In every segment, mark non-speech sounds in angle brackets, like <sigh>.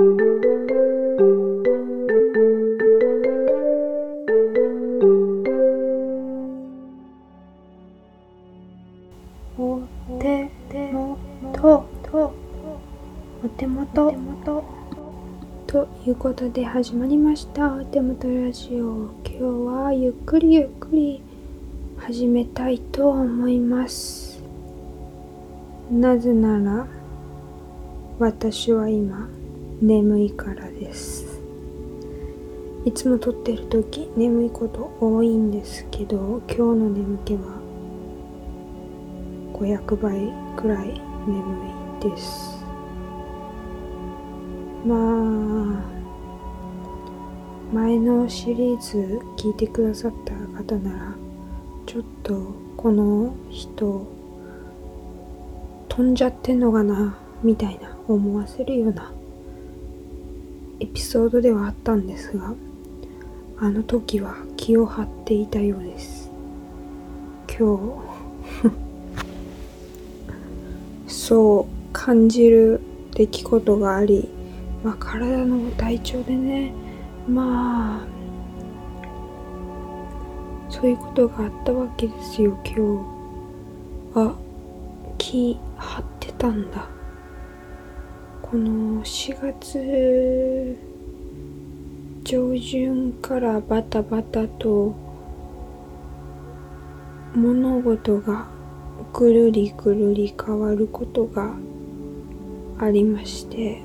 お手もとお手元。ということで始まりました。お手元ラジオ。今日はゆっくりゆっくり始めたいと思います。なぜなら私は今眠いからです。いつも撮ってる時眠いこと多いんですけど今日の眠気は500倍くらい眠いです。まあ前のシリーズ聞いてくださった方ならちょっとこの人飛んじゃってんのかなみたいな思わせるようなエピソードではあったんですがあの時は気を張っていたようです。今日 <laughs> そう感じる出来事があり、まあ、体の体調でねまあそういうことがあったわけですよ。今日あ気張ってたんだ。この4月上旬からバタバタと物事がぐるりぐるり変わることがありまして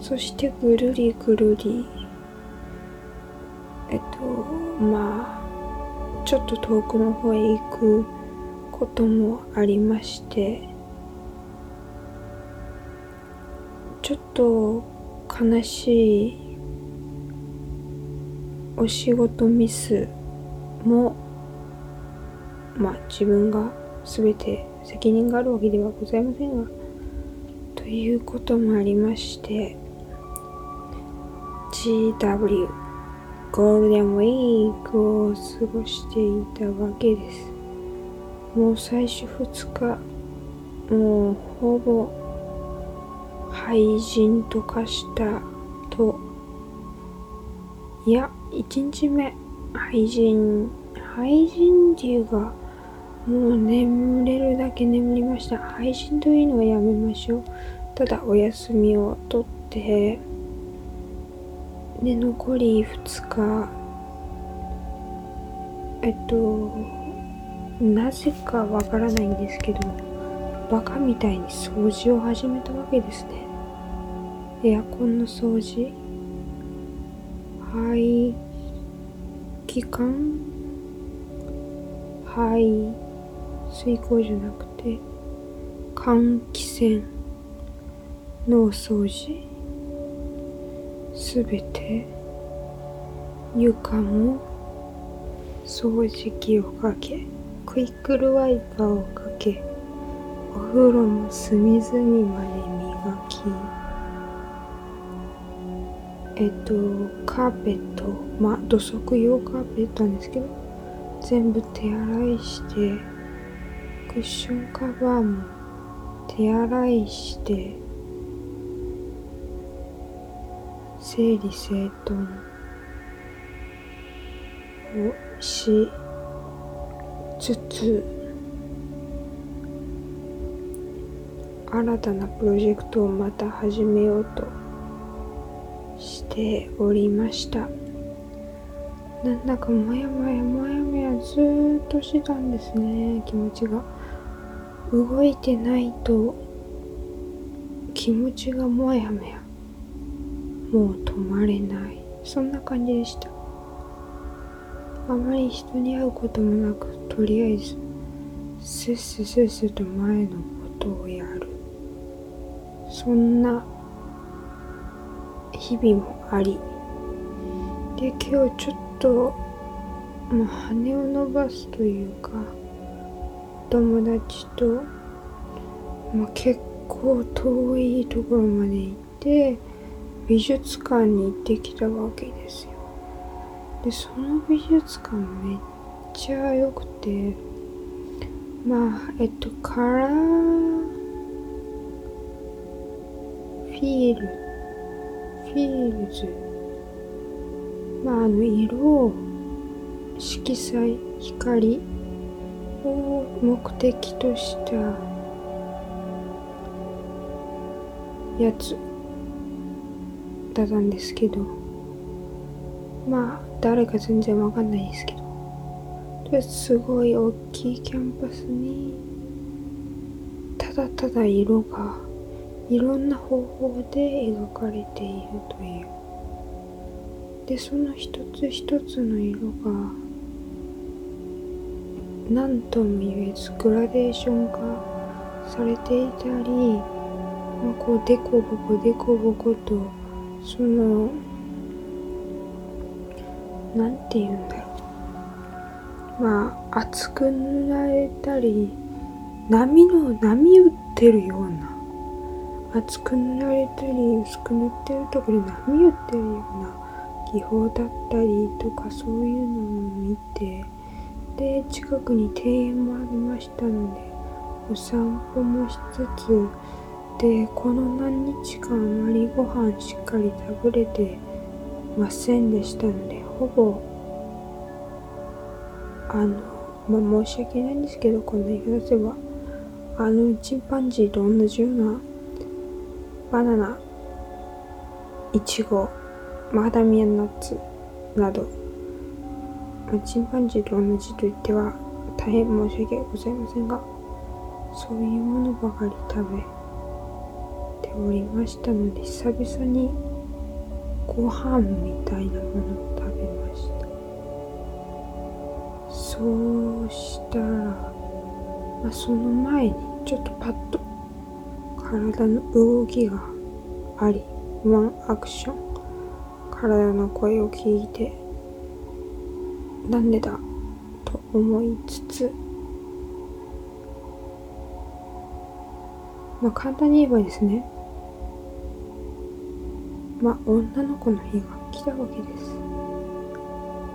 そしてぐるりぐるりえっとまあちょっと遠くの方へ行くこともありましてちょっと悲しいお仕事ミスもまあ自分が全て責任があるわけではございませんがということもありまして GW ゴールデンウィークを過ごしていたわけです。もう最初2日もうほぼ廃人と化したと。いや1日目。廃人。廃人っていうかもう眠れるだけ眠りました。配信というのはやめましょう。ただお休みをとってで残り2日。えっとなぜかわからないんですけどバカみたいに掃除を始めたわけですね。エアコンの掃除。排気管？排水口じゃなくて換気扇の掃除？すべて。床も掃除機をかけクイックルワイパーをかけお風呂も隅々までえっとカーペット。まあ土足用カーペットなんですけど。全部手洗いしてクッションカバーも手洗いして整理整頓をしつつ新たなプロジェクトをまた始めようと。しておりました。なんだかもやもやもやもやずっとしてたんですね。気持ちが。動いてないと気持ちがもやもやもう止まれない。そんな感じでした。あまり人に会うこともなくとりあえずせっせせっせと前のことをやる。そんな日々もあり。で今日ちょっとまあ羽を伸ばすというか友達と、まあ、結構遠いところまで行って美術館に行ってきたわけですよ。でその美術館めっちゃ良くてまあえっとカラーフィールーズ。まあ、あの、色を、色彩、光。を目的とした。やつだったんですけど、まあ、誰か全然わかんないですけど、とりあえずすごい大きいキャンパスに、ただただ色がいろんな方法で描かれているという。で、その一つ一つの色が、何とも言えずグラデーション化されていたり、まあ、こう、デコボコ、デコボコと、その、なんて言うんだろう。まあ、厚く塗られたり、波の、波打ってるような、厚く塗られたり薄く塗ってるところで波打ってるような技法だったりとかそういうのを見てで近くに庭園もありましたのでお散歩もしつつでこの何日間あまりご飯しっかり食べれてませんでしたのでほぼあのまあ申し訳ないんですけどこんな言い方すればあのチンパンジーと同じようなバナナ、イチゴ、マダミアナッツなど、チンパンジーと同じと言っては大変申し訳ございませんが、そういうものばかり食べておりましたので、久々にご飯みたいなものを食べました。そうしたら、まあ、その前にちょっとパッと体の動きがあり、ワンアクション。体の声を聞いて、なんでだと思いつつ、まあ簡単に言えばですね、まあ女の子の日が来たわけで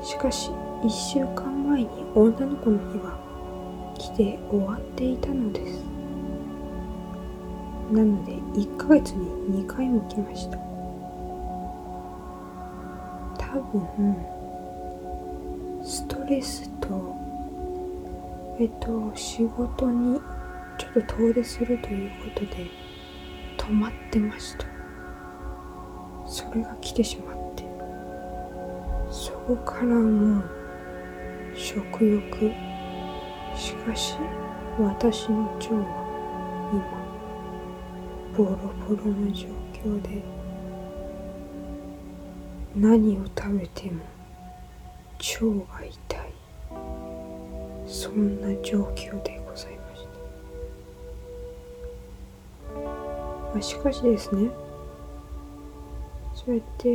す。しかし、一週間前に女の子の日は来て終わっていたのです。なので1ヶ月に2回も来ました。多分ストレスとえっと仕事にちょっと遠出するということで止まってました。それが来てしまって。そこからもう食欲。しかし私の腸は今ボロボロの状況で何を食べても腸が痛い。そんな状況でございました、まあ、しかしですねそうやって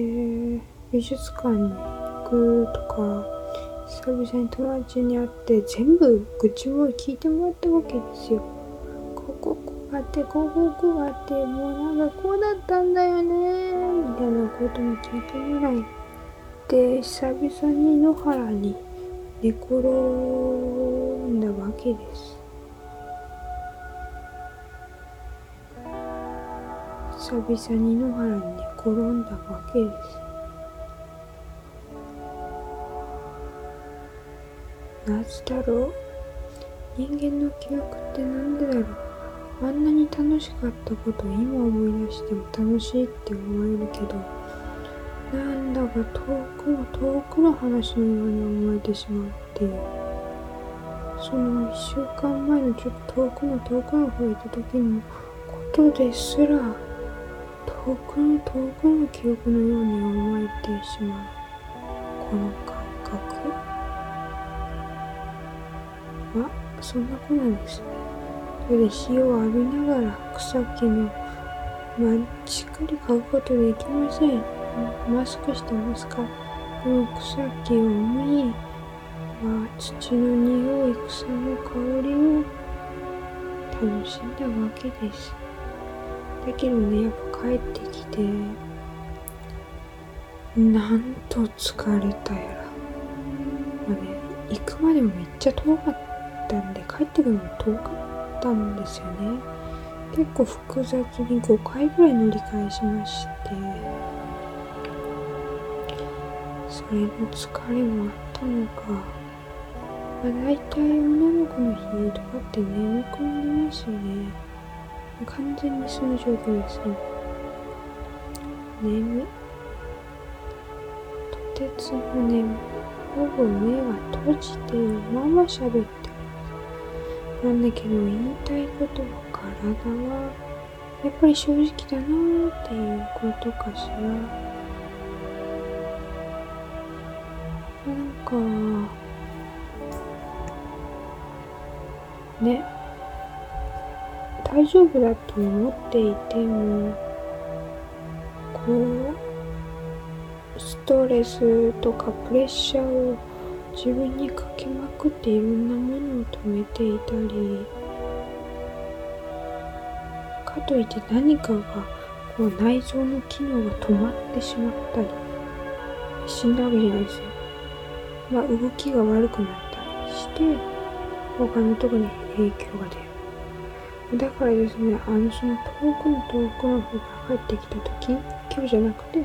美術館に行くとか久々に友達に会って全部愚痴を聞いてもらったわけですよ。こあってこうこうこうあってもうなんかこうだったんだよねみたいなことも聞いてもらいで久々に野原に寝転んだわけです。久々に野原に寝転んだわけです。なぜだろう人間の記憶ってなんでだろう？あんなに楽しかったこと今思い出しても楽しいって思えるけどなんだか遠くの遠くの話のように思えてしまってその一週間前のちょっと遠くの遠くの方行った時のことですら遠くの遠くの記憶のように思えてしまうこの感覚まあそんな子なんですね。それで日を浴びながら草木の、ま、しっかり嗅ぐことできません。マスクしてますか？この草木を見、まあ、土の匂い、草の香りを楽しんだわけです。だけどね、やっぱ帰ってきて、なんと疲れたやら。まあね、行くまでもめっちゃ遠かったんで、帰ってくるの遠かった。ったんですよね。結構複雑に5回ぐらい乗り換えしまして、それの疲れもあったのか、まあ、大体女の子の日とかって眠くなりますよね。完全にその状況ですね。眠い。とてつも眠い。ほぼ目は閉じてるまま喋ってなんだけど言いたいことは体はやっぱり正直だなっていうことかしら。なんかね。大丈夫だと思っていてもこうストレスとかプレッシャーを自分にかけまくっていろんなものを止めていたりかといって何かがこう内臓の機能が止まってしまったり死んだわけじゃないですよ。まあ動きが悪くなったりして他のとこに影響が出る。だからですね、あの、その遠くの遠くの方から帰ってきた時、今日じゃなくて、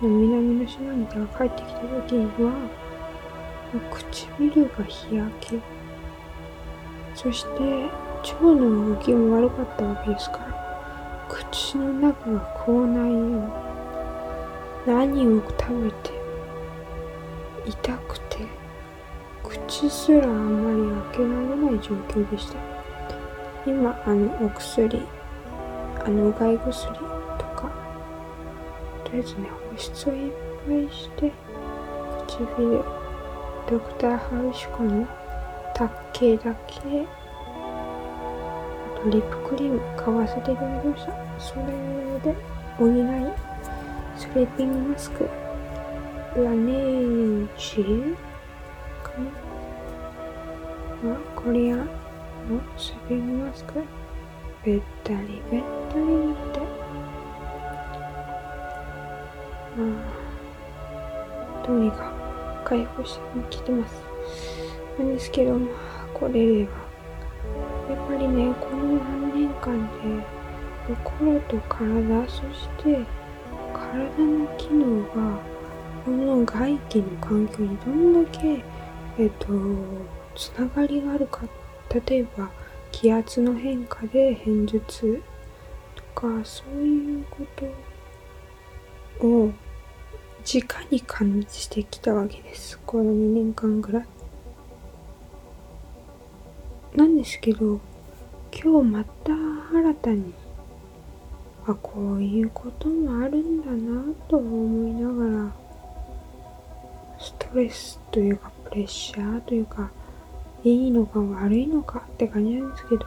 南の島にから帰ってきた時には、唇が日焼け、そして腸の動きも悪かったわけですから、口の中が口内炎、何を食べて痛くて、口すらあまり開けられない状況でした。今あのお薬あのうがい薬とかとりあえずね保湿をいっぱいして唇ドクターハウシコのタッケだけ。あとリップクリーム。買わせていただきました。それで補いスリーピングマスク。ラネージュかな。これや。のスリングマスク。べったりべったり塗って。まあどうにか回復してきてます。なんですけどまあこれではやっぱりねこの何年間で心と体そして体の機能がこの外気の環境にどんだけえっとつながりがあるか。例えば気圧の変化で偏頭痛とかそういうことを直に感じてきたわけです。この2年間ぐらい。なんですけど今日また新たにあこういうこともあるんだなと思いながらストレスというかプレッシャーというかいいのか悪いのかって感じなんですけど。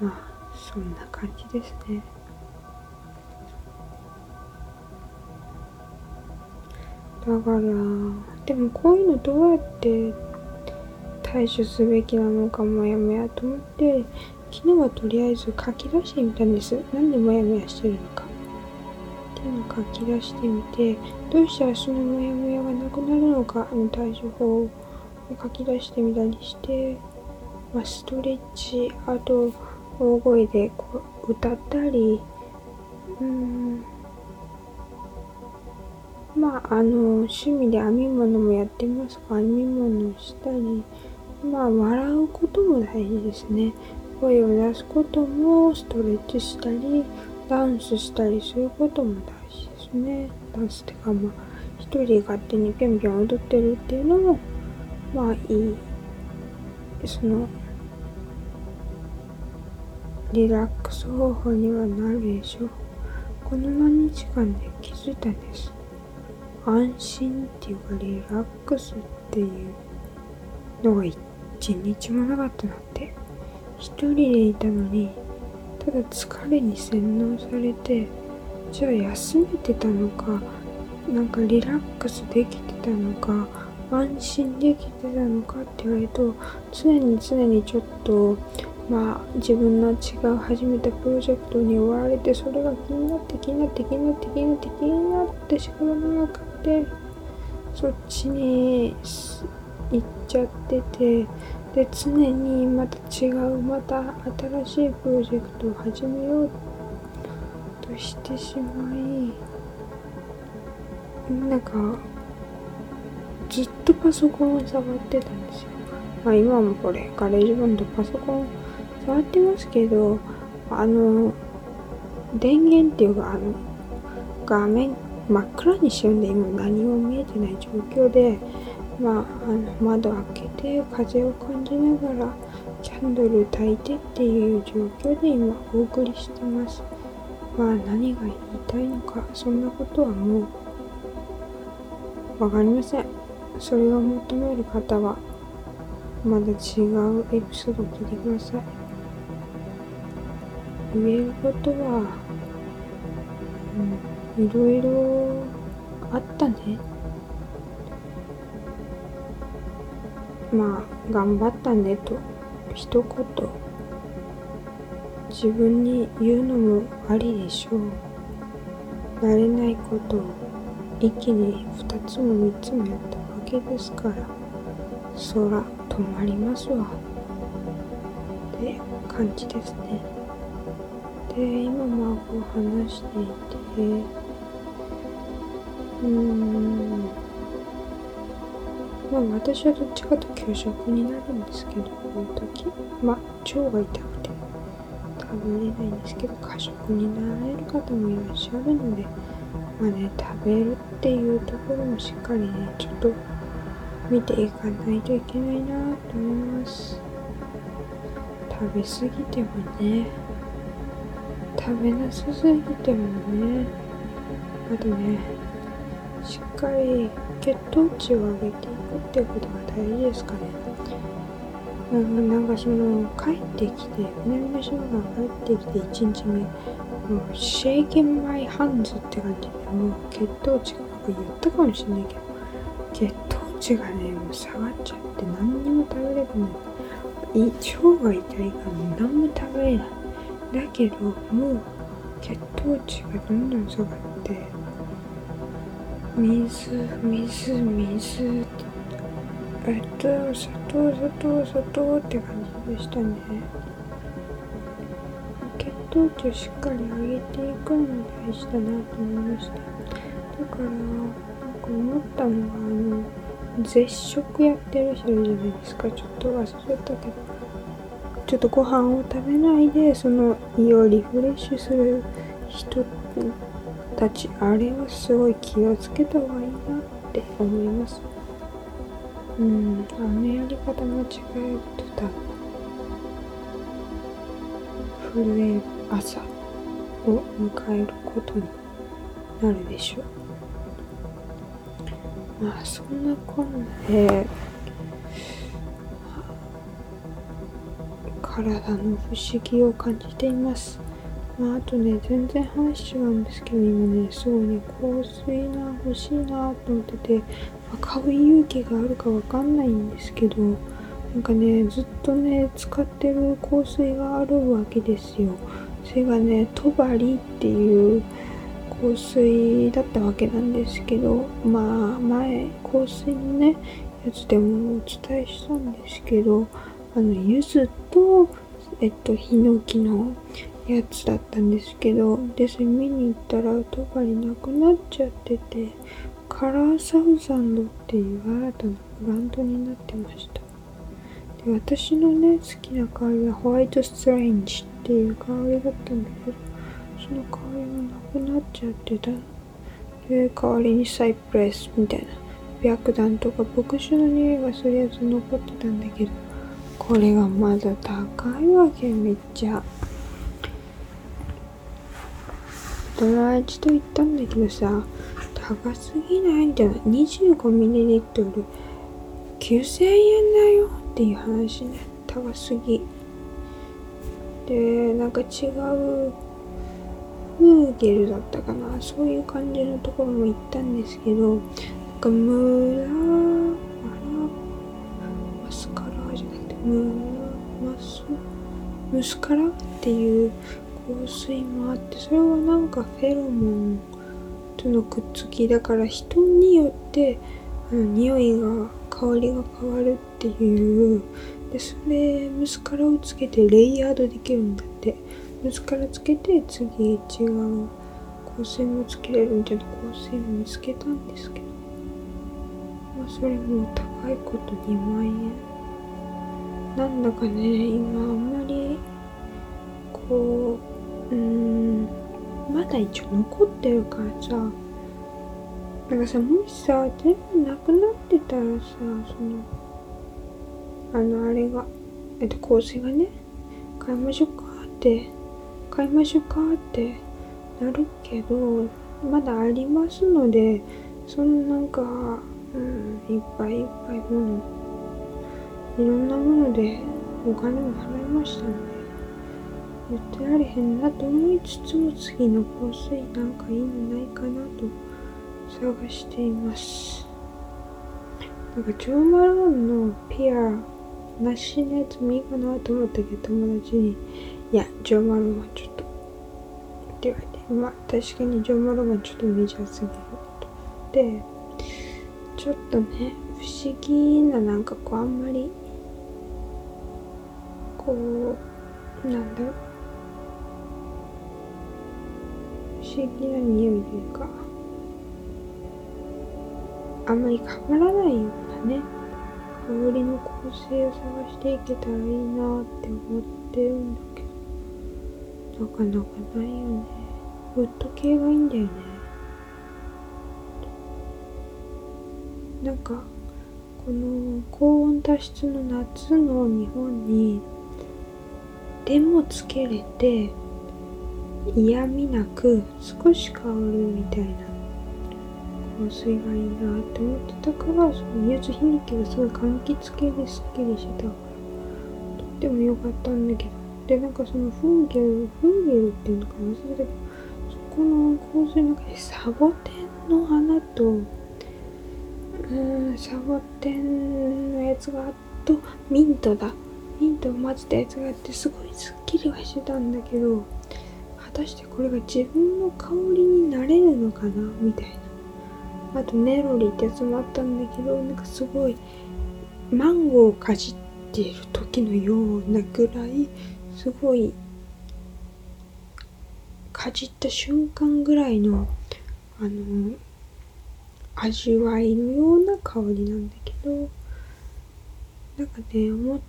まあそんな感じですね。だからでもこういうのどうやって対処すべきなのかもやもやと思って昨日はとりあえず書き出してみたんです。なんでもやもやしてるのか。っていうのを書き出してみてどうしたらそのもやもやがなくなるのかの対処法を書き出してみたりして、まあ、ストレッチあと大声でこう歌ったりうんまああの趣味で編み物もやってますが編み物したりまあ笑うことも大事ですね。声を出すこともストレッチしたりダンスしたりそういうことも大事ですね。ダンスってかまあ一人勝手にぴょんぴょん踊ってるっていうのもまあいいそのリラックス方法にはなるでしょう。この何日間で気づいたんです？安心っていうかリラックスっていうのが一日もなかったなって。一人でいたのにただ疲れに洗脳されてじゃあ休めてたのかなんかリラックスできてたのか安心できてたのかって言われると常に常にちょっとまあ自分の違う始めたプロジェクトに追われてそれが気になって気になって気になって気になって気になって仕事がなくてそっちに行っちゃっててで常にまた違うまた新しいプロジェクトを始めようとしてしまいなんかずっとパソコンを触ってたんですよ。まあ今もこれガレージバンドパソコン触ってますけどあの電源っていうかあの画面真っ暗にしようんで今何も見えてない状況でまあ、あの窓開けて風を感じながらキャンドル焚いてっていう状況で今お送りしてます。まあ何が言いたいのかそんなことはもうわかりません。それを求める方はまだ違うエピソードを聞いてください。言えることは、うん、いろいろあったね。まあ、頑張ったねと一言自分に言うのもありでしょう。慣れないことを一気に二つも三つもやったわけですから、そら止まりますわ。って感じですね。で、今まあこう話していて、うん、まあ私はどっちかと給食になるんですけど、こういう時、まあ腸が痛くて食べれないんですけど、過食になられる方もいらっしゃるので、まあね、食べるっていうところもしっかりね、ちょっと見ていかないといけないなと思います。食べ過ぎてもね、食べなさすぎてもね、あとね、しっかり血糖値を上げていくっていうことが大事ですかね。なんかその帰ってきて南の島が帰ってきて1日目もうシェイケンマイハンズって感じでもう血糖値が僕言ったかもしれないけど血糖値がねもう下がっちゃって何にも食べれない腸が痛いから何も食べれないだけどもう血糖値がどんどん下がって水水水。えっと砂糖砂糖砂糖って感じでしたね。血糖値をしっかり上げていくのも大事だなと思いました。だからなんか思ったのがあの絶食やってる人いるじゃないですか。ちょっと忘れたけど。ちょっとご飯を食べないでその胃をリフレッシュする人ってたちあれはすごい気をつけた方がいいなって思います。うんあのやり方間違えると多分震える朝を迎えることになるでしょう。まあそんなこんなで体の不思議を感じています。まあ、あとね、全然話違うんですけど、今ね、すごいね、香水が欲しいなと思ってて、まあ、買う勇気があるかわかんないんですけど、なんかね、ずっとね、使ってる香水があるわけですよ。それがね、トバリっていう香水だったわけなんですけど、まあ、前、香水のね、やつでもお伝えしたんですけど、あの、柚子と、えっと、ヒノキのやつだったんですけど、で、それ見に行ったら、トバリなくなっちゃってて、カラーサウザンドっていう新たなブランドになってました。で、私のね、好きな香りはホワイトストレンジっていう香りだったんだけど、その香りがなくなっちゃってた。で、代わりにサイプレスみたいな、白檀とか牧師の匂いがするやつ残ってたんだけど、これがまだ高いわけ、めっちゃ。友達と言ったんだけどさ、高すぎない？みたいない。25ml、9000円だよっていう話ね。高すぎ。で、なんか違う、フーゲルだったかな。そういう感じのところも行ったんですけど、なんかムラ、マスカラじゃなくて、ムラ、マス、ムスカラっていう香水もあってそれはなんかフェロモンとのくっつきだから人によってあの匂いが香りが変わるっていう。でそれムスカラをつけてレイヤードできるんだって。ムスカラつけて次違う香光線をつけれるんじゃな光線を見つけたんですけど、まあ、それも高いこと2万円。なんだかね今あんまりこううん。まだ一応残ってるからさ。なんかさもしさ全部なくなってたらさそのあのあれがえっと香水がね買いましょうかって買いましょうかってなるけどまだありますのでそのなんか、うん、いっぱいいっぱいものいろんなものでお金も払いましたので。言ってられへんなと思いつつも次の香水なんかいいのないかなと探しています。なんかジョーマローンのピアなしのやつもいいかなと思ったけど友達にいやジョーマローンはちょっとって言われてまあ確かにジョーマローンはちょっとメジャーすぎるとでちょっとね不思議ななんかこうあんまりこうなんだろう。議な匂いというかあんまり変わらないようなね香りの香水を探していけたらいいなって思ってるんだけどなかなかないよね。ウッド系がいいんだよね。なんかこの高温多湿の夏の日本にでもつけれて嫌味なく少し香るみたいな香水がいいなって思ってたからその柚子ヒノキはすごい柑橘系ですっきりしてたからとっても良かったんだけどでなんかそのフンゲルフンゲルっていうのかな忘れたけどそこの香水の中でサボテンの花とうんサボテンのやつがあとミントだミントを混ぜたやつがあってすごいすっきりはしてたんだけど果たしてこれが自分の香りになれるのかな？みたいな。あとネロリってやつもあったんだけどなんかすごいマンゴーをかじっている時のようなぐらいすごいかじった瞬間ぐらいのあの味わいのような香りなんだけどなんかね思っ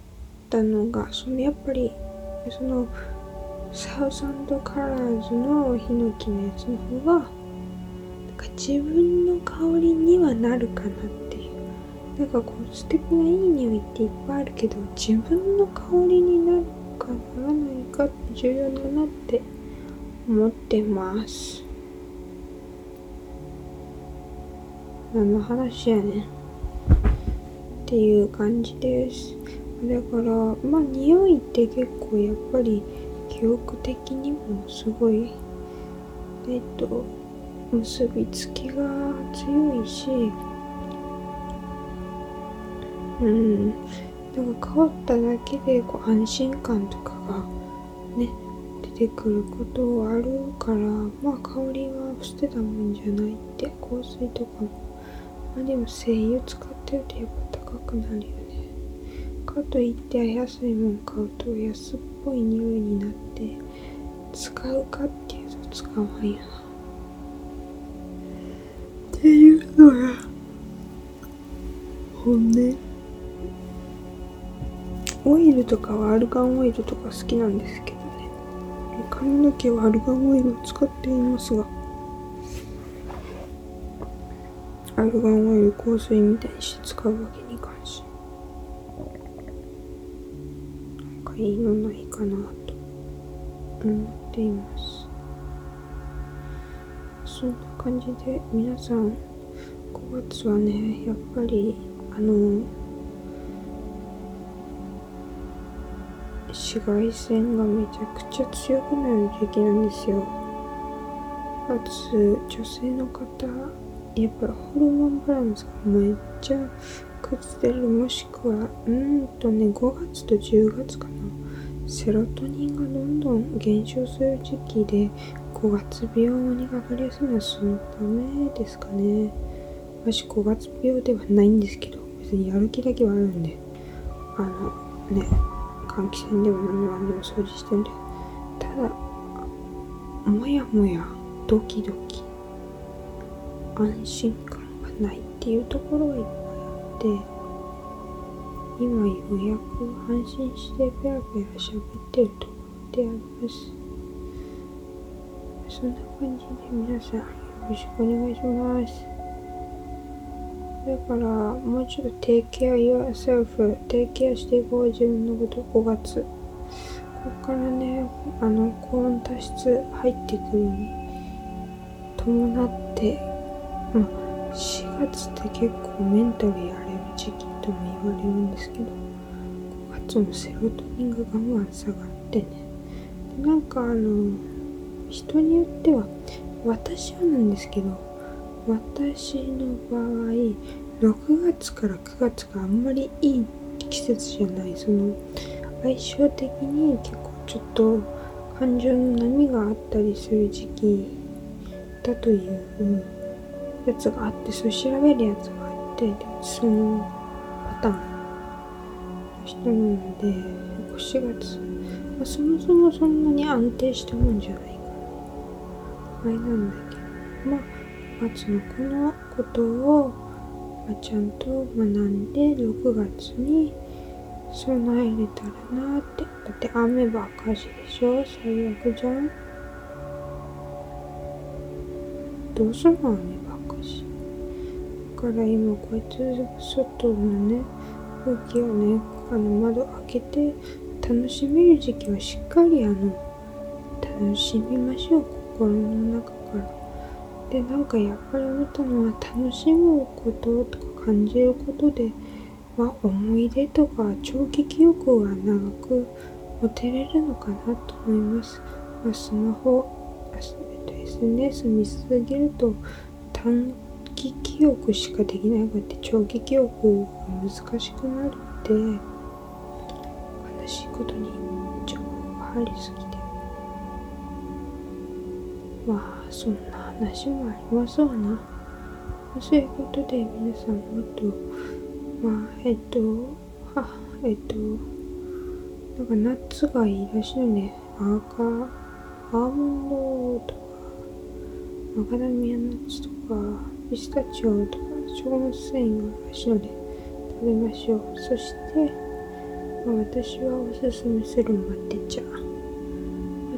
たのがそのやっぱりそのサウザンドカラーズのヒノキのやつの方がなんか自分の香りにはなるかなっていう。なんかこう素敵ないい匂いっていっぱいあるけど自分の香りになるかならないかって重要だなって思ってます。何の話やねん。っていう感じです。だからまあ匂いって結構やっぱり記憶的にもすごいえっと結びつきが強いしうんだか変わっただけでこう安心感とかがね出てくることはあるからまあ香りは捨てたもんじゃないって香水とかも。まあでも精油使ってるとやっぱ高くなるよね。かといって安いもん買うと安っぽい匂いになって使うかっていうと使わんよな。っていうのが本音。オイルとかはアルガンオイルとか好きなんですけどね。髪の毛はアルガンオイルを使っていますがアルガンオイル香水みたいにして使うわけにいかんし。なんかいいのないかなと。思っています。そんな感じで皆さん5月はねやっぱりあの紫外線がめちゃくちゃ強くなる時期なんですよ。かつ女性の方やっぱりホルモンバランスがめっちゃ崩れる。もしくはうんとね5月と10月かな。セロトニンがどんどん減少する時期で5月病にかかりやすいのはそのためですかね。私5月病ではないんですけど別にやる気だけはあるんで。あのね換気扇でも何でもも掃除してるんで。ただもやもやドキドキ安心感がないっていうところがいっぱいあって。今ようやく安心してペラペラ喋ってるところであります。そんな感じで皆さんよろしくお願いします。だからもうちょっと take care yourself take care していこう自分のこと5月。ここからねあの高温多湿入ってくるに伴ってまあ4月って結構メンタルやれる時期とも言われるんですけど5月もセロトニンがガンガン下がってね。でなんかあの人によっては私はなんですけど私の場合6月から9月があんまりいい季節じゃない。その相性的に結構ちょっと感情の波があったりする時期だというやつがあってそう調べるやつがあってそのターンの人なので4月、まあ、そもそもそんなに安定したもんじゃないから。あれなんだけど。まあ月のこのことを、まあ、ちゃんと学んで6月に備えれたらなって。だって雨ばっかしでしょ。最悪じゃん。どうすんの雨。ばっかしだから今こうやって外のね空気をねあの窓開けて楽しめる時期はしっかりあの楽しみましょう心の中からでなんかやっぱり思ったのは楽しむこととか感じることでまあ、思い出とか長期記憶が長く持てれるのかなと思います。まあ、スマホ、SNS 見すぎると短期記憶しかできなくて長期記憶が難しくなるので悲しいことに情報が入りすぎてまあそんな話もありますわな。そういうことで皆さんもっとまあ、えっと、は、えっと、なんかナッツがいいらしいよね。赤、アーモンドとか、マカダミアナッツとか、ピスタチオとか、食物繊維があるらしいので、食べましょう。そして、まあ、私はおすすめするマテ茶。マ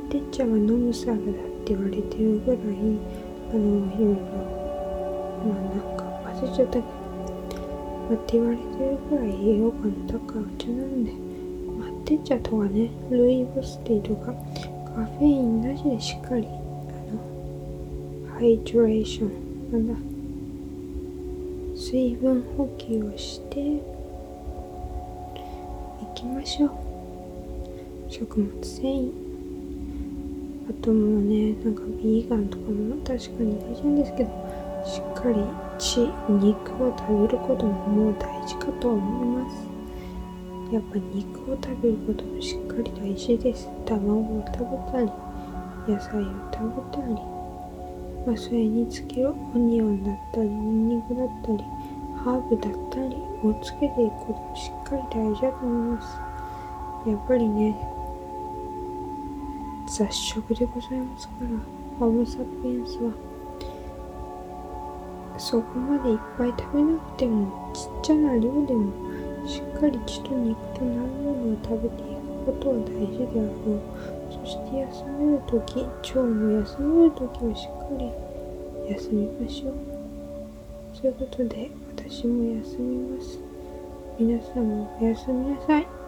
テ茶は飲むサラダって言われてるぐらい、あの、いろいろ、まあなんか忘れちゃったけど、って言われてるくらい栄養価の高いお茶なんで、まあ、テ茶とかね、ルイボスティーとか、カフェインなしでしっかり、あの、ハイドレーション、なんだ、水分補給をしていきましょう。食物繊維。あともうね、なんかビーガンとかも確かに大事なんですけど、しっかり血肉を食べることももう大事かと思いますやっぱ肉を食べることもしっかり大事です卵を食べたり野菜を食べたりまあそれにつけるオニオンだったりニンニクだったりハーブだったりをつけていくこともしっかり大事だと思います。やっぱりね雑食でございますからホモ・サピエンスはそこまでいっぱい食べなくてもちっちゃな量でもしっかり血と肉となるものを食べていくことは大事であろう。そして休める時腸も休める時はしっかり休みましょう。そういうことで私も休みます。皆さんもおやすみなさい。